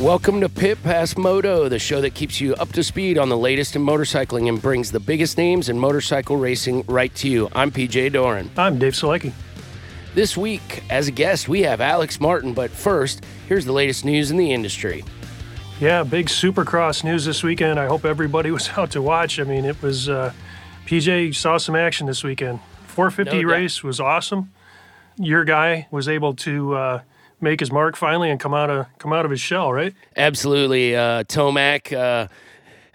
Welcome to Pit Pass Moto, the show that keeps you up to speed on the latest in motorcycling and brings the biggest names in motorcycle racing right to you. I'm PJ Doran. I'm Dave Sulecki. This week, as a guest, we have Alex Martin, but first, here's the latest news in the industry. Yeah, big Supercross news this weekend. I hope everybody was out to watch. I mean, it was uh, PJ saw some action this weekend. 450 No race was awesome. Your guy was able to uh, make his mark finally and come out of come out of his shell, right? Absolutely, uh, Tomac. Uh,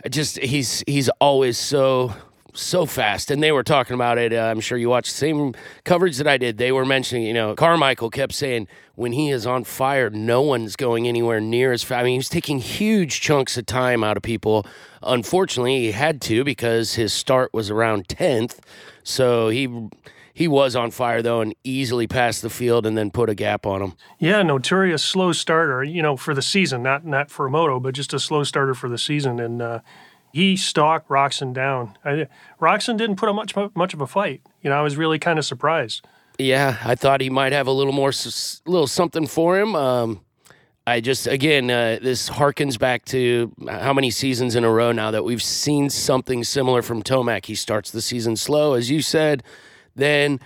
just he's he's always so so fast, and they were talking about it. Uh, I'm sure you watched the same coverage that I did. They were mentioning, you know, Carmichael kept saying when he is on fire, no one's going anywhere near as fast. I mean, he was taking huge chunks of time out of people. Unfortunately, he had to because his start was around tenth, so he. He was on fire though, and easily passed the field, and then put a gap on him. Yeah, notorious slow starter. You know, for the season, not not for a moto, but just a slow starter for the season. And uh, he stalked Roczen down. I, Roczen didn't put up much much of a fight. You know, I was really kind of surprised. Yeah, I thought he might have a little more, little something for him. Um, I just, again, uh, this harkens back to how many seasons in a row now that we've seen something similar from Tomac. He starts the season slow, as you said, then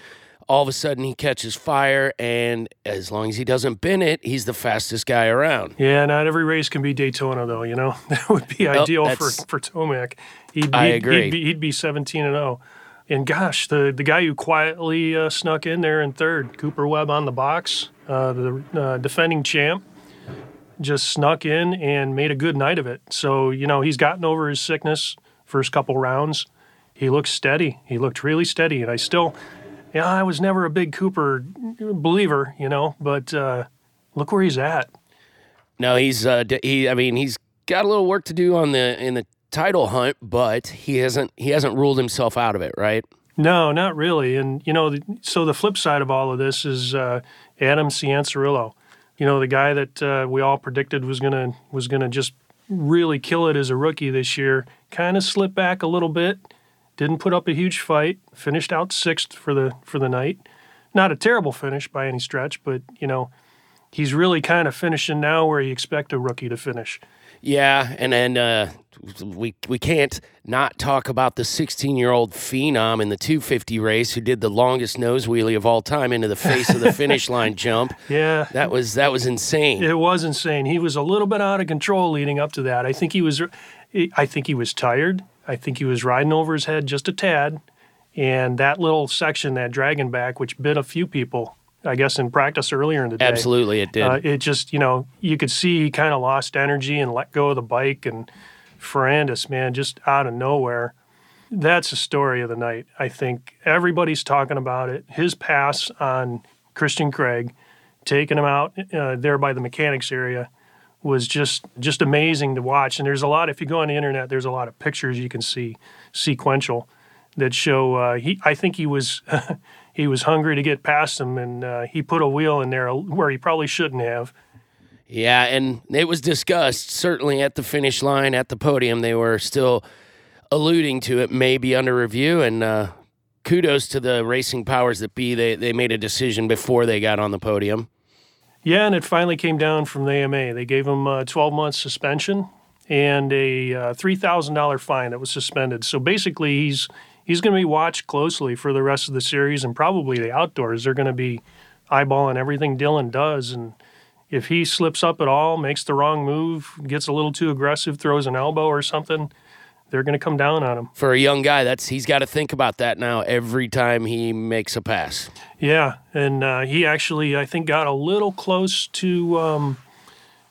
all of a sudden he catches fire, and as long as he doesn't bin it, he's the fastest guy around. Yeah, not every race can be Daytona, though. You know that would be ideal for for Tomac. He'd, I he'd- agree. He'd be, he'd be seventeen and zero. And gosh, the the guy who quietly uh, snuck in there in third, Cooper Webb on the box, uh, the uh, defending champ, just snuck in and made a good night of it. So you know he's gotten over his sickness. First couple rounds, he looked steady. He looked really steady, and I still, yeah, I was never a big Cooper believer, you know, but uh, look where he's at. No, he's uh, he. I mean, he's got a little work to do on the in the title hunt, but he hasn't he hasn't ruled himself out of it, right? No, not really. And you know, so the flip side of all of this is uh, Adam Cianciarulo. You know, the guy that uh, we all predicted was gonna was gonna just really kill it as a rookie this year. Kind of slipped back a little bit. Didn't put up a huge fight. Finished out sixth for the for the night. Not a terrible finish by any stretch, but you know, he's really kind of finishing now where you expect a rookie to finish. Yeah, and then uh, we we can't not talk about the 16 year old phenom in the 250 race who did the longest nose wheelie of all time into the face of the finish line jump. Yeah, That was that was insane. It was insane. He was a little bit out of control leading up to that. I think he was, I think he was tired. I think he was riding over his head just a tad, and that little section, that dragon back, which bit a few people, I guess, in practice earlier in the day. Absolutely, it did. Uh, it just, you know, you could see he kind of lost energy and let go of the bike. And Ferrandis, man, just out of nowhere. That's the story of the night. I think everybody's talking about it. His pass on Christian Craig, taking him out uh, there by the mechanics area, was just just amazing to watch. And there's a lot. If you go on the internet, there's a lot of pictures you can see sequential that show. Uh, he, I think he was he was hungry to get past him, and uh, he put a wheel in there where he probably shouldn't have. yeah, and it was discussed certainly at the finish line at the podium. They were still alluding to it, maybe under review, and uh, kudos to the racing powers that be. They they made a decision before they got on the podium. Yeah, and it finally came down from the AMA. They gave him a 12 month suspension and a uh, $3,000 fine that was suspended. So basically, he's he's going to be watched closely for the rest of the series and probably the outdoors. They're going to be eyeballing everything Dylan does. And if he slips up at all, makes the wrong move, gets a little too aggressive, throws an elbow or something, they're going to come down on him. For a young guy, that's he's got to think about that now every time he makes a pass. Yeah, and uh, he actually, I think, got a little close to um,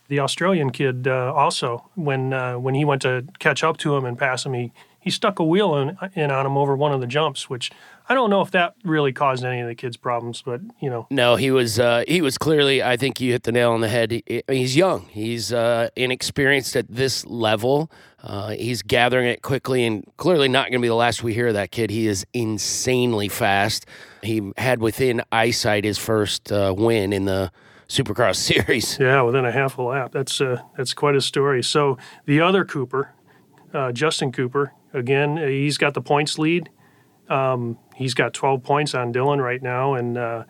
The Australian kid uh, also, when uh, when he went to catch up to him and pass him, he, he stuck a wheel in, in on him over one of the jumps, which I don't know if that really caused any of the kids problems, but you know. No, he was uh, he was clearly. I think you hit the nail on the head. He, he's young. He's uh, inexperienced at this level. Uh, he's gathering it quickly, and clearly not going to be the last we hear of that kid. He is insanely fast. He had within eyesight his first uh, win in the Supercross series. Yeah, within a half a lap. That's uh, that's quite a story. So the other Cooper, uh, Justin Cooper, again, he's got the points lead. Um, he's got 12 points on Dylan right now, and uh,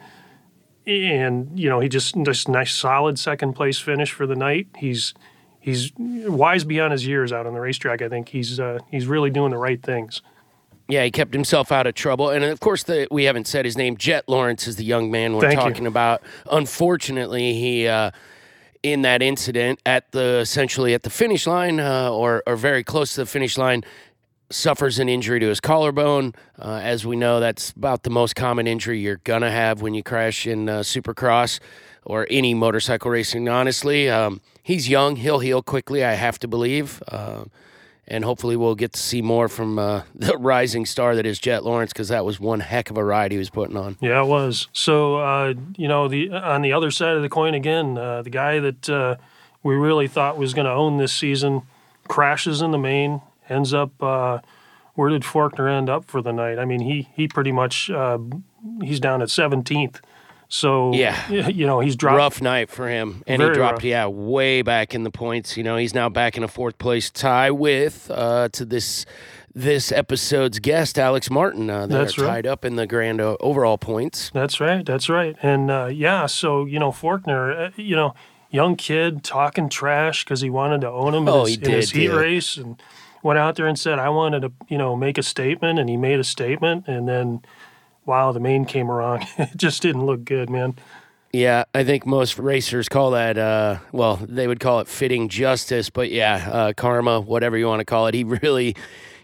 and you know he just just nice solid second place finish for the night. He's he's wise beyond his years out on the racetrack. I think he's uh, he's really doing the right things. Yeah, he kept himself out of trouble, and of course, the, we haven't said his name. Jett Lawrence is the young man we're Thank talking you. about. Unfortunately, he. Uh, in that incident, at the essentially at the finish line, uh, or or very close to the finish line, suffers an injury to his collarbone. Uh, as we know, that's about the most common injury you're gonna have when you crash in uh, Supercross or any motorcycle racing. Honestly, um, he's young; he'll heal quickly. I have to believe, uh, and hopefully, we'll get to see more from uh, the rising star that is Jett Lawrence because that was one heck of a ride he was putting on. Yeah, it was. So uh, you know, the on the other side of the coin again, uh, the guy that uh, we really thought was going to own this season crashes in the main, ends up. Uh, where did Forkner end up for the night? I mean, he he pretty much uh, he's down at seventeenth. So Yeah. you know, he's dropped. rough night for him, and he dropped rough. yeah way back in the points. You know, he's now back in a fourth place tie with uh, to this this episode's guest, Alex Martin. Uh, That's right. tied up in the grand uh, overall points. That's right. That's right. And uh, yeah, so you know, Forkner, uh, you know, young kid talking trash because he wanted to own him in Oh, his, he in his did, heat race, and went out there and said, "I wanted to, you know, make a statement," and he made a statement, and then, wow, the main came around. it just didn't look good, man. Yeah, I think most racers call that. Uh, well, they would call it fitting justice, but yeah, uh, karma, whatever you want to call it. He really.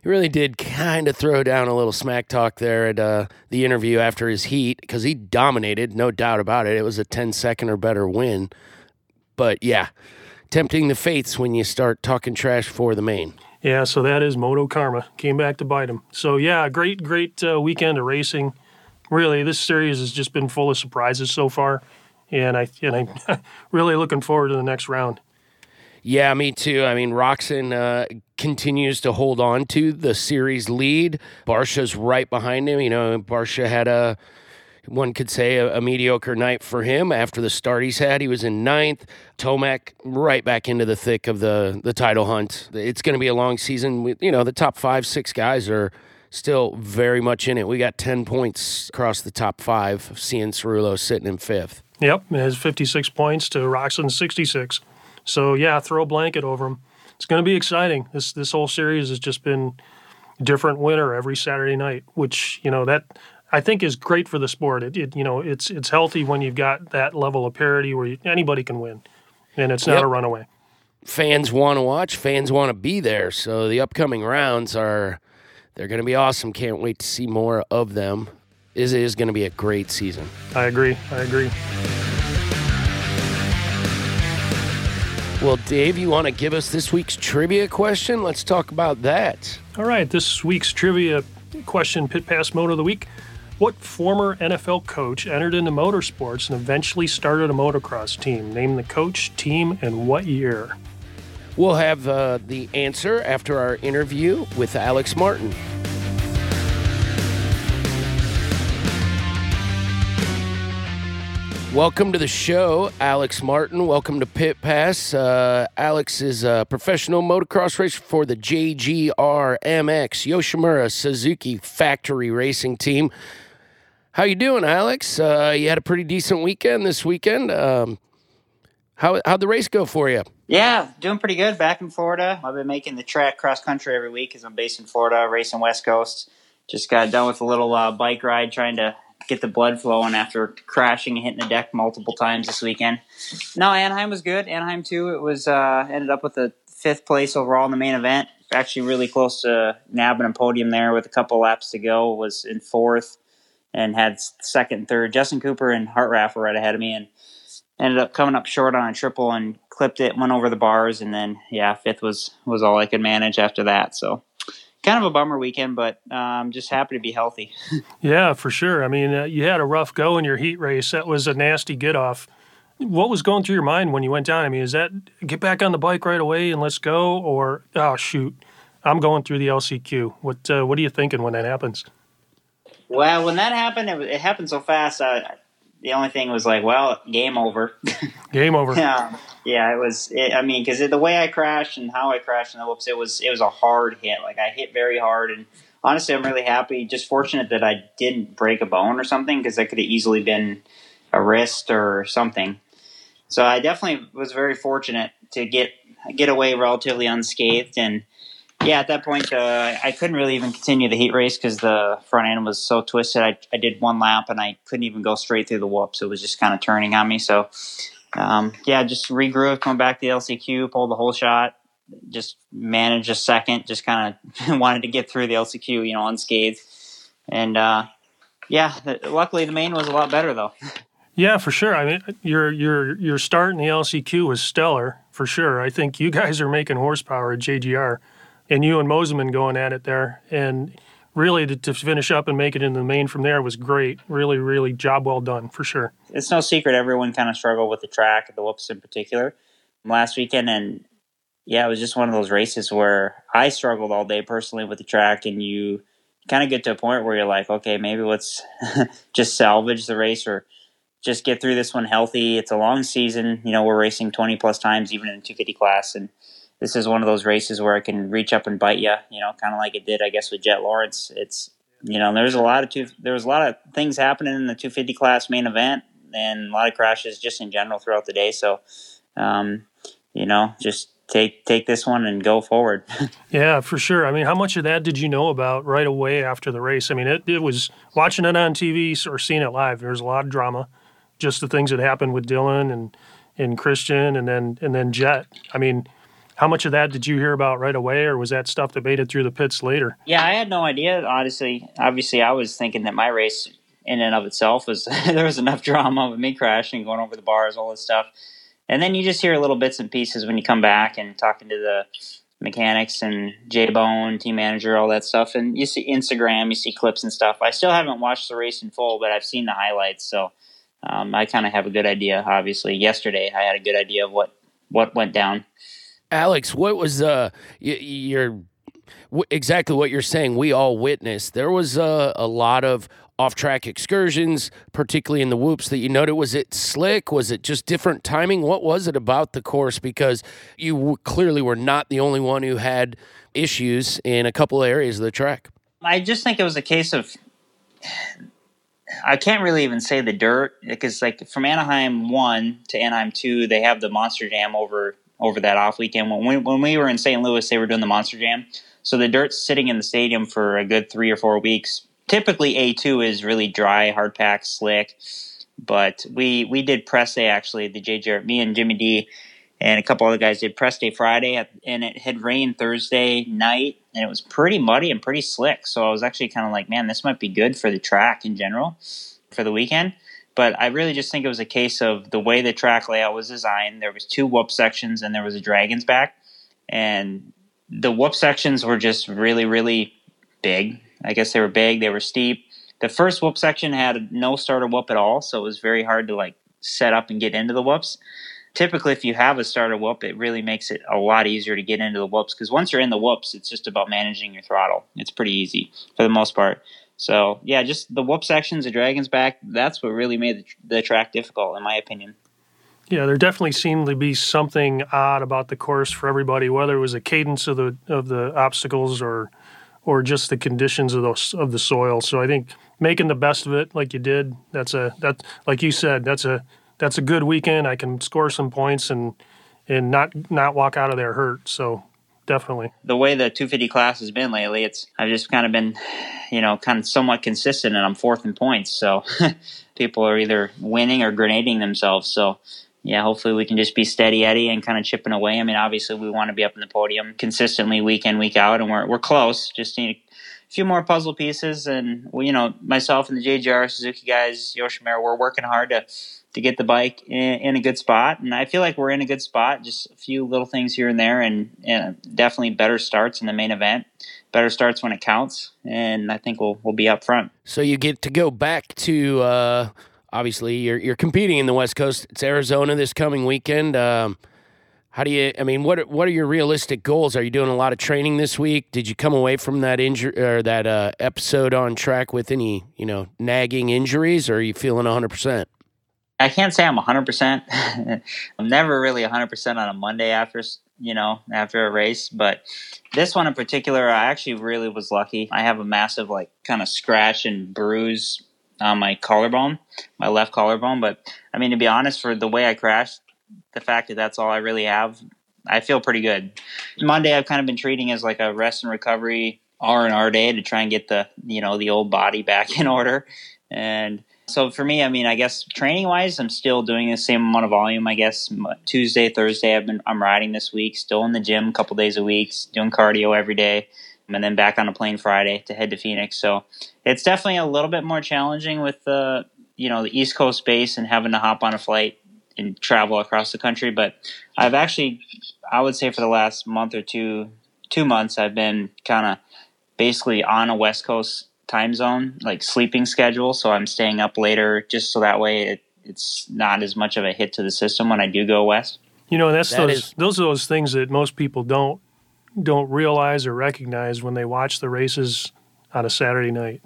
He really did kind of throw down a little smack talk there at uh, the interview after his heat because he dominated, no doubt about it. It was a 10 second or better win. But yeah, tempting the fates when you start talking trash for the main. Yeah, so that is Moto Karma. Came back to bite him. So yeah, great, great uh, weekend of racing. Really, this series has just been full of surprises so far, and I and I'm really looking forward to the next round. Yeah, me too. I mean, Roczen uh, continues to hold on to the series lead. Barcia's right behind him. You know, Barcia had a, one could say, a, a mediocre night for him after the start he's had. He was in ninth. Tomac right back into the thick of the, the title hunt. It's going to be a long season. You know, the top five, six guys are still very much in it. We got 10 points across the top five, Cianciarulo sitting in fifth. Yep, it has 56 points to Roczen's 66. So yeah, throw a blanket over him. It's going to be exciting. This this whole series has just been different winner every Saturday night, which you know that I think is great for the sport. It, it you know it's it's healthy when you've got that level of parity where you, anybody can win, and it's not Yep. a runaway. fans want to watch, fans want to be there. So the upcoming rounds are they're going to be awesome. Can't wait to see more of them. Is is going to be a great season. I agree. I agree. Well, Dave, you want to give us this week's trivia question? Let's talk about that. All right, this week's trivia question, Pit Pass Mode of the Week. What former NFL coach entered into motorsports and eventually started a motocross team? Name the coach, team, and what year? We'll have uh, the answer after our interview with Alex Martin. Welcome to the show, Alex Martin. Welcome to Pit Pass. Uh, Alex is a professional motocross racer for the JGR MX Yoshimura Suzuki Factory Racing Team. How you doing, Alex? Uh, you had a pretty decent weekend this weekend. Um, how how'd the race go for you? Yeah, doing pretty good back in Florida. I've been making the track cross country every week because I'm based in Florida, racing West Coast. Just got done with a little uh, bike ride trying to get the blood flowing after crashing and hitting the deck multiple times this weekend. No, Anaheim was good. Anaheim too. It was uh, ended up with a fifth place overall in the main event. Actually, really close to nabbing a podium there with a couple laps to go. Was in fourth and had second and third. Justin Cooper and Hartranft were right ahead of me and ended up coming up short on a triple and clipped it, went over the bars, and then yeah, fifth was was all I could manage after that. So kind of a bummer weekend, but I'm um, just happy to be healthy. yeah, for sure. I mean, uh, you had a rough go in your heat race. That was a nasty get off. What was going through your mind when you went down? I mean, is that get back on the bike right away and let's go, or oh shoot, I'm going through the LCQ. What uh, what are you thinking when that happens? Well, when that happened, it, it happened so fast. Uh, the only thing was like, well, game over. game over. yeah, yeah. It was. It, I mean, because the way I crashed and how I crashed in the whoops, it was it was a hard hit. Like I hit very hard, and honestly, I'm really happy. Just fortunate that I didn't break a bone or something because that could have easily been a wrist or something. So I definitely was very fortunate to get get away relatively unscathed and yeah, at that point, uh, I couldn't really even continue the heat race because the front end was so twisted. I, I did one lap and I couldn't even go straight through the whoops. It was just kind of turning on me. So, um, yeah, just regrouped, went back to the LCQ, pulled the whole shot, just managed a second, just kind of wanted to get through the LCQ, you know, unscathed. And uh, yeah, luckily the main was a lot better though. Yeah, for sure. I mean, your your your start in the LCQ was stellar for sure. I think you guys are making horsepower at JGR and you and Mosiman going at it there. And really to, to, finish up and make it into the main from there was great. Really, really job well done for sure. It's no secret everyone kind of struggled with the track, the whoops in particular, last weekend. And yeah, it was just one of those races where I struggled all day personally with the track, and you kind of get to a point where you're like, okay, maybe let's just salvage the race or just get through this one healthy. It's a long season. You know, we're racing 20 plus times, even in the 250 class. And this is one of those races where I can reach up and bite you, you know, kind of like it did, I guess, with Jett Lawrence. It's, you know, there's a lot of two, there was a lot of things happening in the 250 class main event and a lot of crashes just in general throughout the day. So, um, you know, just take take this one and go forward. yeah, for sure. I mean, how much of that did you know about right away after the race? I mean, it, it was watching it on TV or seeing it live. There's a lot of drama, just the things that happened with Dylan and and Christian, and then and then Jet. I mean, how much of that did you hear about right away, or was that stuff that made it through the pits later? Yeah, I had no idea. Honestly, obviously, I was thinking that my race in and of itself was there was enough drama with me crashing, going over the bars, all this stuff, and then you just hear little bits and pieces when you come back and talking to the mechanics and J Bone, team manager, all that stuff, and you see Instagram, you see clips and stuff. I still haven't watched the race in full, but I've seen the highlights, so um, I kind of have a good idea. Obviously, yesterday I had a good idea of what what went down. Alex, what was uh your exactly what you're saying? We all witnessed. There was uh, a lot of off-track excursions, particularly in the whoops that you noted. Was it slick? Was it just different timing? What was it about the course? Because you w- clearly were not the only one who had issues in a couple areas of the track. I just think it was a case of I can't really even say the dirt because like from Anaheim one to Anaheim two, they have the Monster Jam over over that off weekend. When we, when we were in St. Louis, they were doing the Monster Jam. So the dirt's sitting in the stadium for a good three or four weeks. Typically, A2 is really dry, hard packed, slick. But we we did press day actually. The JJ, me and Jimmy D, and a couple other guys did press day Friday, and it had rained Thursday night, and it was pretty muddy and pretty slick. So I was actually kind of like, man, this might be good for the track in general for the weekend. But I really just think it was a case of the way the track layout was designed. There was two whoop sections and there was a dragon's back, and the whoop sections were just really, really big. I guess they were big. They were steep. The first whoop section had no starter whoop at all, so it was very hard to like set up and get into the whoops. Typically, if you have a starter whoop, it really makes it a lot easier to get into the whoops because once you're in the whoops, it's just about managing your throttle. It's pretty easy for the most part. So yeah, just the whoop sections, the Dragon's back. That's what really made the, the track difficult, in my opinion. Yeah, there definitely seemed to be something odd about the course for everybody, whether it was the cadence of the of the obstacles or or just the conditions of those of the soil. So I think making the best of it, like you did, that's a that like you said, that's a that's a good weekend. I can score some points and and not not walk out of there hurt. So definitely. The way the 250 class has been lately, it's I've just kind of been, you know, kind of somewhat consistent, and I'm fourth in points. So people are either winning or grenading themselves. So yeah, hopefully we can just be steady Eddie and kind of chipping away. I mean, obviously we want to be up in the podium consistently week in week out, and we're we're close. Just need a few more puzzle pieces, and well, you know, myself and the JGR Suzuki guys, Yoshimura, we're working hard to to get the bike in, in, a good spot, and I feel like we're in a good spot. Just a few little things here and there, and, and definitely better starts in the main event. Better starts when it counts, and I think we'll we'll be up front. So you get to go back to. Uh obviously you're you're competing in the West Coast. It's Arizona this coming weekend. Um, how do you? I mean, what what are your realistic goals? Are you doing a lot of training this week? Did you come away from that injury or that uh, episode on track with any you know nagging injuries, or are you feeling 100? percent I can't say I'm 100. percent I'm never really 100 percent on a Monday after you know after a race, but this one in particular, I actually really was lucky. I have a massive like kind of scratch and bruise on my collarbone, my left collarbone. But I mean, to be honest, for the way I crashed, the fact that that's all I really have, I feel pretty good. Monday, I've kind of been treating as like a rest and recovery R and R day to try and get the you know the old body back in order. And so for me, I mean, I guess training wise, I'm still doing the same amount of volume. I guess Tuesday, Thursday, I've been I'm riding this week, still in the gym a couple days a week, doing cardio every day and then back on a plane Friday to head to Phoenix. So it's definitely a little bit more challenging with the you know the East Coast base and having to hop on a flight and travel across the country. But I've actually, I would say, for the last month or two, two months, I've been kind of basically on a West Coast time zone, like sleeping schedule. So I'm staying up later just so that way it, it's not as much of a hit to the system when I do go west. You know, that's that those is- those are those things that most people don't don't realize or recognize when they watch the races on a Saturday night.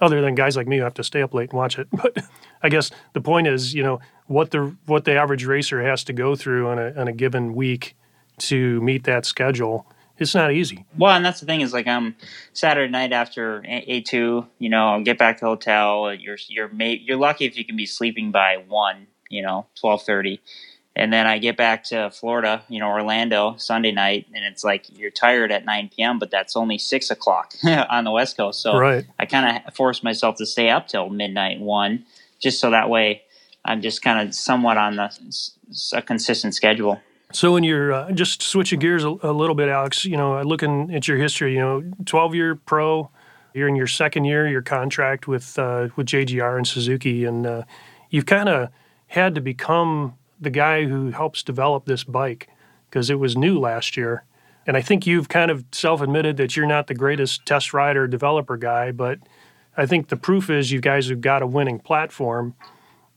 Other than guys like me who have to stay up late and watch it. But I guess the point is, you know, what the what the average racer has to go through on a on a given week to meet that schedule. It's not easy. Well, and that's the thing is like I'm um, Saturday night after A two, you know, I'll get back to the hotel. You're you're you're lucky if you can be sleeping by one, you know, twelve thirty and then I get back to Florida, you know, Orlando Sunday night, and it's like you're tired at 9 p.m., but that's only six o'clock on the West Coast. So right. I kind of forced myself to stay up till midnight one, just so that way I'm just kind of somewhat on the, a consistent schedule. So when you're uh, just switching gears a, a, little bit, Alex, you know, looking at your history, you know, 12 year pro, you're in your second year, your contract with uh, with JGR and Suzuki, and uh, you've kind of had to become the guy who helps develop this bike because it was new last year. And I think you've kind of self admitted that you're not the greatest test rider developer guy, but I think the proof is you guys have got a winning platform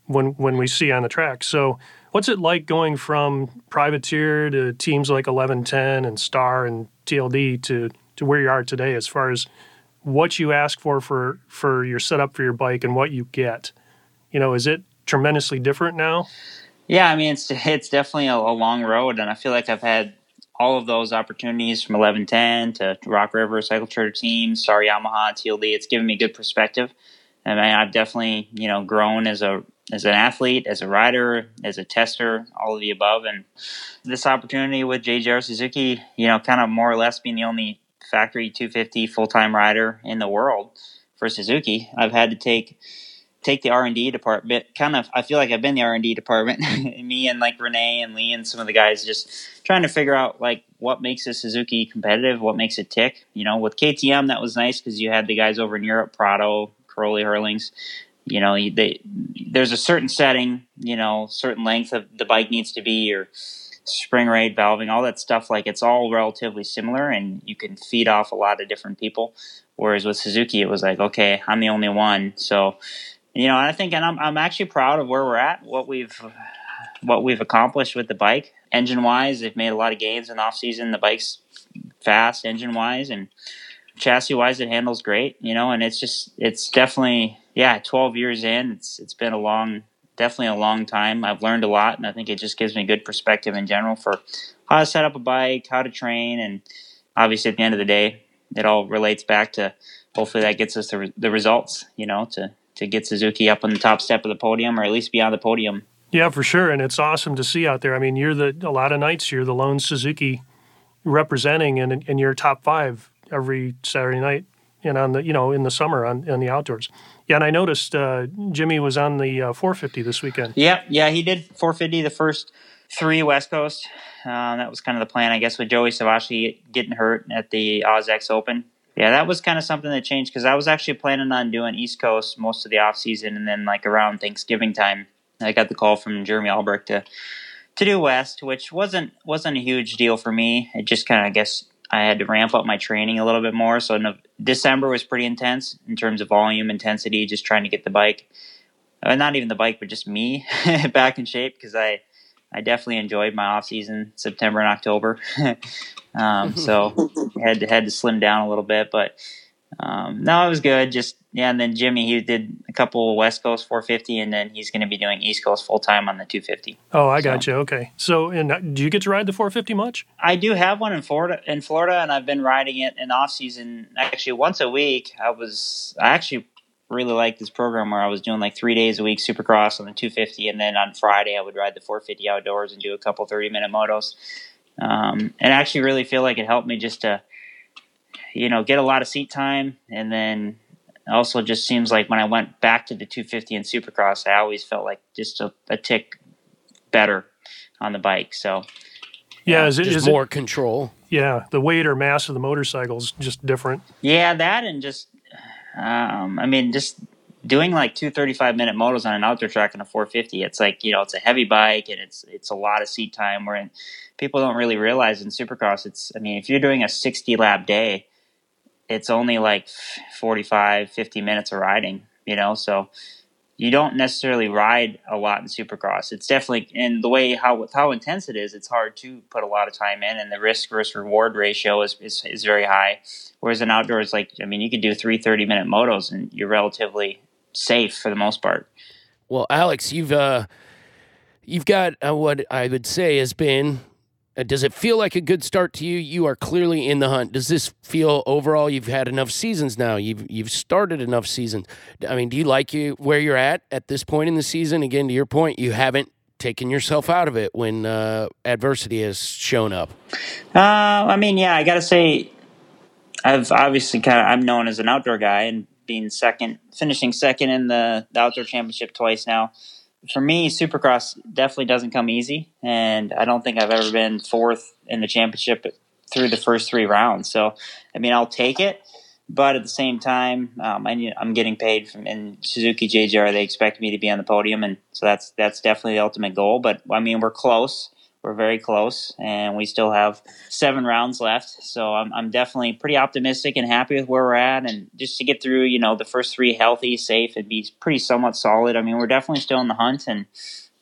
when when we see on the track. So what's it like going from privateer to teams like 1110 and Star and TLD to to where you are today as far as what you ask for for for your setup for your bike and what you get? You know, is it tremendously different now? Yeah, I mean it's it's definitely a, a, long road, and I feel like I've had all of those opportunities from eleven ten to Rock River Cycle Charter Team, Star Yamaha, TLD. It's given me good perspective, and I, I've definitely you know grown as a as an athlete, as a rider, as a tester, all of the above. And this opportunity with JGR Suzuki, you know, kind of more or less being the only factory 250 full time rider in the world for Suzuki, I've had to take take the R and D department. Kind of, I feel like I've been the R and D department. Me and like Renee and Lee and some of the guys just trying to figure out like what makes a Suzuki competitive, what makes it tick. You know, with KTM that was nice because you had the guys over in Europe, Prado, Cairoli Herlings. You know, they, there's a certain setting, you know, certain length of the bike needs to be, or spring rate, valving, all that stuff. Like it's all relatively similar, and you can feed off a lot of different people. Whereas with Suzuki, it was like, okay, I'm the only one, so you know, I think, and I'm I'm actually proud of where we're at, what we've what we've accomplished with the bike. Engine wise, they've made a lot of gains in the off season. The bike's fast engine wise, and chassis wise, it handles great. You know, and it's just it's definitely yeah, 12 years in, it's it's been a long, definitely a long time. I've learned a lot, and I think it just gives me good perspective in general for how to set up a bike, how to train, and obviously at the end of the day, it all relates back to hopefully that gets us the, re- the results. You know, to to get Suzuki up on the top step of the podium or at least be on the podium. Yeah, for sure, and it's awesome to see out there. I mean, you're the a lot of nights you're the lone Suzuki representing, and and you're top five every Saturday night and on the you know in the summer on, on the outdoors. Yeah, and I noticed uh, Jimmy was on the uh, 450 this weekend. Yep, yeah, he did 450 the first three West Coast. Uh, that was kind of the plan, I guess, with Joey Savatgy getting hurt at the AUS-X Open. Yeah, that was kind of something that changed because I was actually planning on doing East Coast most of the off season, and then like around Thanksgiving time, I got the call from Jeremy Albrecht to to do West, which wasn't wasn't a huge deal for me. It just kind of, I guess, I had to ramp up my training a little bit more. So December was pretty intense in terms of volume, intensity, just trying to get the bike, uh, not even the bike, but just me back in shape because I I definitely enjoyed my off season, September and October. um, so had to had to slim down a little bit, but um, no, it was good. Just yeah, and then Jimmy he did a couple West Coast 450, and then he's going to be doing East Coast full time on the 250. Oh, I got so, you. Okay, so and uh, do you get to ride the 450 much? I do have one in Florida, in Florida, and I've been riding it in off season actually once a week. I was I actually really liked this program where I was doing like three days a week Supercross on the 250, and then on Friday I would ride the 450 outdoors and do a couple 30 minute motos. Um, and I actually really feel like it helped me just to, you know, get a lot of seat time, and then also just seems like when I went back to the 250 and Supercross, I always felt like just a, a tick better on the bike. So. Yeah, is it just is more it, control? Yeah, the weight or mass of the motorcycle is just different. Yeah, that and just um, I mean, just doing like two 35 minute motos on an outdoor track on a 450, it's like, you know, it's a heavy bike and it's, it's a lot of seat time where people don't really realize in supercross, it's, I mean, if you're doing a 60 lap day, it's only like 45, 50 minutes of riding, you know? So you don't necessarily ride a lot in supercross. It's definitely, and the way how, how intense it is, it's hard to put a lot of time in and the risk versus reward ratio is, is, is very high. Whereas in outdoors, like I mean, you could do three 30 minute motos and you're relatively safe for the most part. Well, Alex, you've uh, you've got uh, what I would say has been. Uh, does it feel like a good start to you? You are clearly in the hunt. Does this feel overall? You've had enough seasons now. You've you've started enough seasons. I mean, do you like you where you're at at this point in the season? Again, to your point, you haven't taken yourself out of it when uh, adversity has shown up. Uh, I mean, yeah, I got to say, I've obviously kind of I'm known as an outdoor guy and being second, finishing second in the, the outdoor championship twice now. For me, Supercross definitely doesn't come easy, and I don't think I've ever been fourth in the championship through the first three rounds. So, I mean, I'll take it, but at the same time, um, I, am getting paid from in Suzuki JGR. They expect me to be on the podium, and so that's that's definitely the ultimate goal. But I mean, we're close we're very close, and we still have seven rounds left. So I'm, I'm definitely pretty optimistic and happy with where we're at. And just to get through, you know, the first three healthy, safe, and be pretty somewhat solid. I mean, we're definitely still in the hunt, and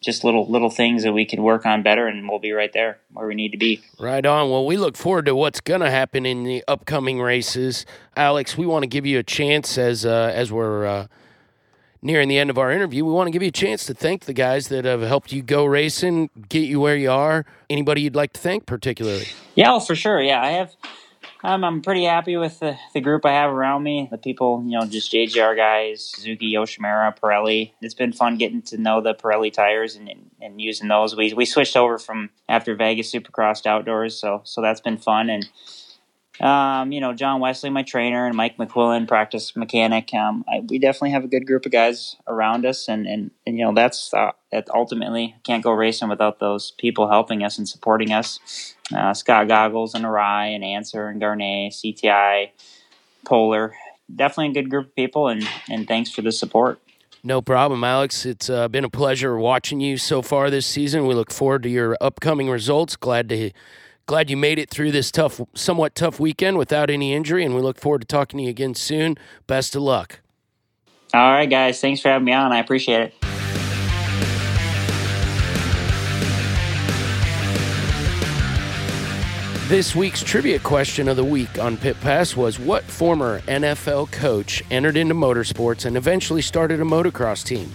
just little little things that we could work on better, and we'll be right there where we need to be. Right on. Well, we look forward to what's going to happen in the upcoming races, Alex. We want to give you a chance as uh, as we're. Uh, nearing the end of our interview, we want to give you a chance to thank the guys that have helped you go racing, get you where you are. Anybody you'd like to thank particularly? Yeah, for sure. Yeah, I have. Um, I'm pretty happy with the, the group I have around me. The people, you know, just JGR guys, Suzuki, Yoshimura, Pirelli. It's been fun getting to know the Pirelli tires and, and, and using those. We we switched over from after Vegas Supercross outdoors, so so that's been fun and um, you know, John Wesley, my trainer, and Mike McQuillan, practice mechanic. Um, I, we definitely have a good group of guys around us, and and, and you know that's uh, that ultimately can't go racing without those people helping us and supporting us. Uh, Scott Goggles and Arai and Answer and Garnet, CTI, Polar, definitely a good group of people, and and thanks for the support. No problem, Alex. It's uh, been a pleasure watching you so far this season. We look forward to your upcoming results. Glad to Glad you made it through this tough, somewhat tough weekend without any injury, and we look forward to talking to you again soon. Best of luck. All right, guys. Thanks for having me on. I appreciate it. This week's trivia question of the week on Pit Pass was What former NFL coach entered into motorsports and eventually started a motocross team?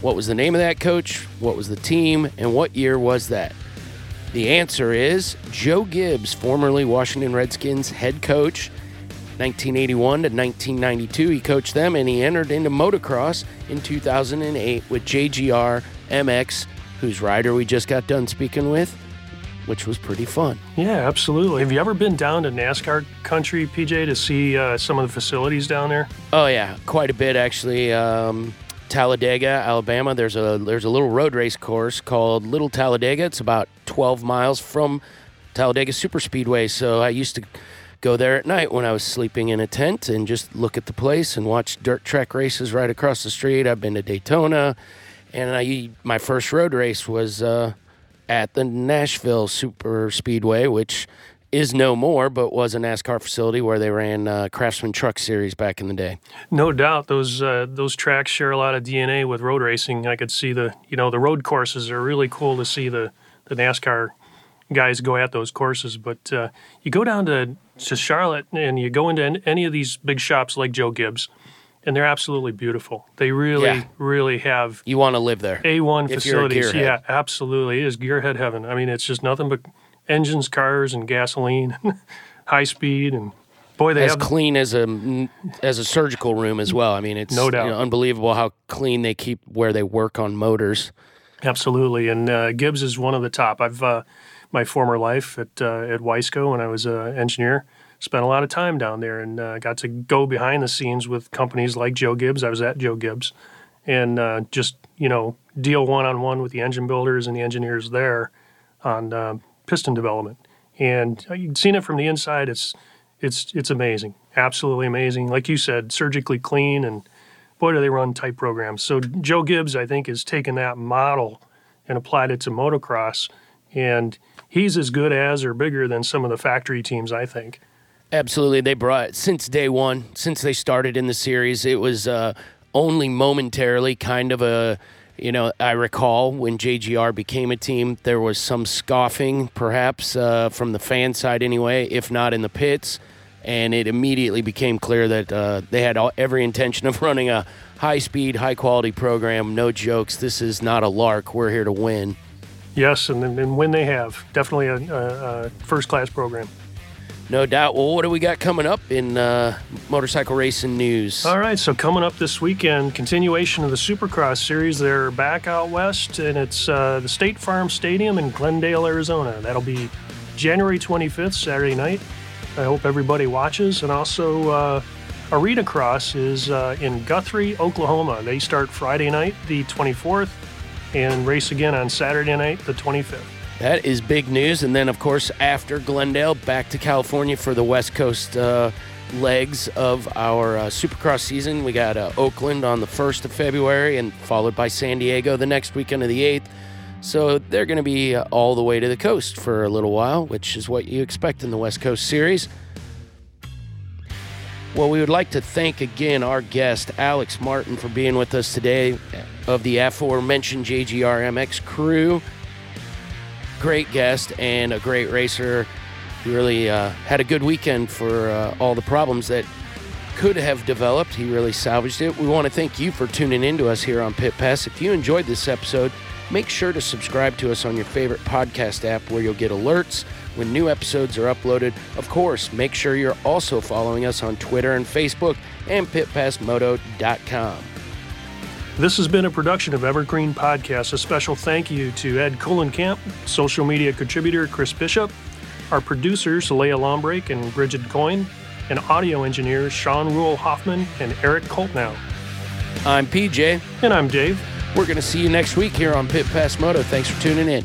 What was the name of that coach? What was the team? And what year was that? The answer is Joe Gibbs, formerly Washington Redskins head coach. 1981 to 1992, he coached them and he entered into motocross in 2008 with JGR MX, whose rider we just got done speaking with, which was pretty fun. Yeah, absolutely. Have you ever been down to NASCAR country, PJ, to see uh, some of the facilities down there? Oh yeah, quite a bit actually. Um, Talladega, Alabama. There's a there's a little road race course called Little Talladega. It's about 12 miles from Talladega Superspeedway. So I used to go there at night when I was sleeping in a tent and just look at the place and watch dirt track races right across the street. I've been to Daytona, and I my first road race was uh, at the Nashville Super Speedway, which is no more, but was a NASCAR facility where they ran uh, Craftsman Truck Series back in the day. No doubt, those uh, those tracks share a lot of DNA with road racing. I could see the you know the road courses are really cool to see the the NASCAR guys go at those courses. But uh, you go down to to Charlotte and you go into any of these big shops like Joe Gibbs, and they're absolutely beautiful. They really Yeah. really have You want to live there. A1 If you're a facilities. Yeah, absolutely. It is gearhead heaven. I mean, it's just nothing but engines, cars, and gasoline, high speed, and boy, they as have. clean as a as a surgical room as well. I mean, it's No you doubt. know, unbelievable how clean they keep where they work on motors. Absolutely, and uh, Gibbs is one of the top. I've uh, my former life at uh, at Wiseco when I was an engineer. Spent a lot of time down there and uh, got to go behind the scenes with companies like Joe Gibbs. I was at Joe Gibbs, and uh, just you know deal one on one with the engine builders and the engineers there on uh, piston development. And you've seen it from the inside. It's it's it's amazing, absolutely amazing. Like you said, surgically clean and boy, do they run tight programs. So Joe Gibbs, I think, has taken that model and applied it to motocross, and he's as good as or bigger than some of the factory teams, I think. Absolutely, they brought since day one, since they started in the series. It was uh, only momentarily kind of a, you know, I recall when JGR became a team, there was some scoffing, perhaps uh, from the fan side anyway, if not in the pits, and it immediately became clear that uh, they had all, every intention of running a high-speed, high-quality program. No jokes. This is not a lark. We're here to win. Yes, and, and when they have, definitely a, a, a first-class program. No doubt. Well, what do we got coming up in uh, motorcycle racing news? All right, so coming up this weekend, continuation of the Supercross series. They're back out west, and it's uh, the State Farm Stadium in Glendale, Arizona. That'll be January 25th, Saturday night. I hope everybody watches. And also, uh, Arena Cross is uh, in Guthrie, Oklahoma. They start Friday night, the 24th, and race again on Saturday night, the 25th. That is big news. And then, of course, after Glendale, back to California for the West Coast uh, legs of our uh, Supercross season. We got uh, Oakland on the 1st of February and followed by San Diego the next weekend of the 8th. So they're going to be uh, all the way to the coast for a little while, which is what you expect in the West Coast series. Well, we would like to thank again our guest, Alex Martin, for being with us today of the aforementioned JGR MX crew great guest and a great racer. He really uh, had a good weekend for uh, all the problems that could have developed. He really salvaged it. We want to thank you for tuning in to us here on Pit Pass. If you enjoyed this episode, make sure to subscribe to us on your favorite podcast app where you'll get alerts when new episodes are uploaded. Of course, make sure you're also following us on Twitter and Facebook and pitpassmoto.com. This has been a production of Evergreen Podcast. A special thank you to Ed Kuhlenkamp, social media contributor Chris Bishop, our producers Leia Lombrake and Bridget Coyne, and audio engineers Sean Rule Hoffman and Eric Koltnow. I'm PJ. And I'm Dave. We're going to see you next week here on Pit Pass Moto. Thanks for tuning in.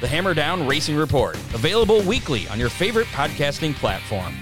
The Hammerdown Racing Report, available weekly on your favorite podcasting platform.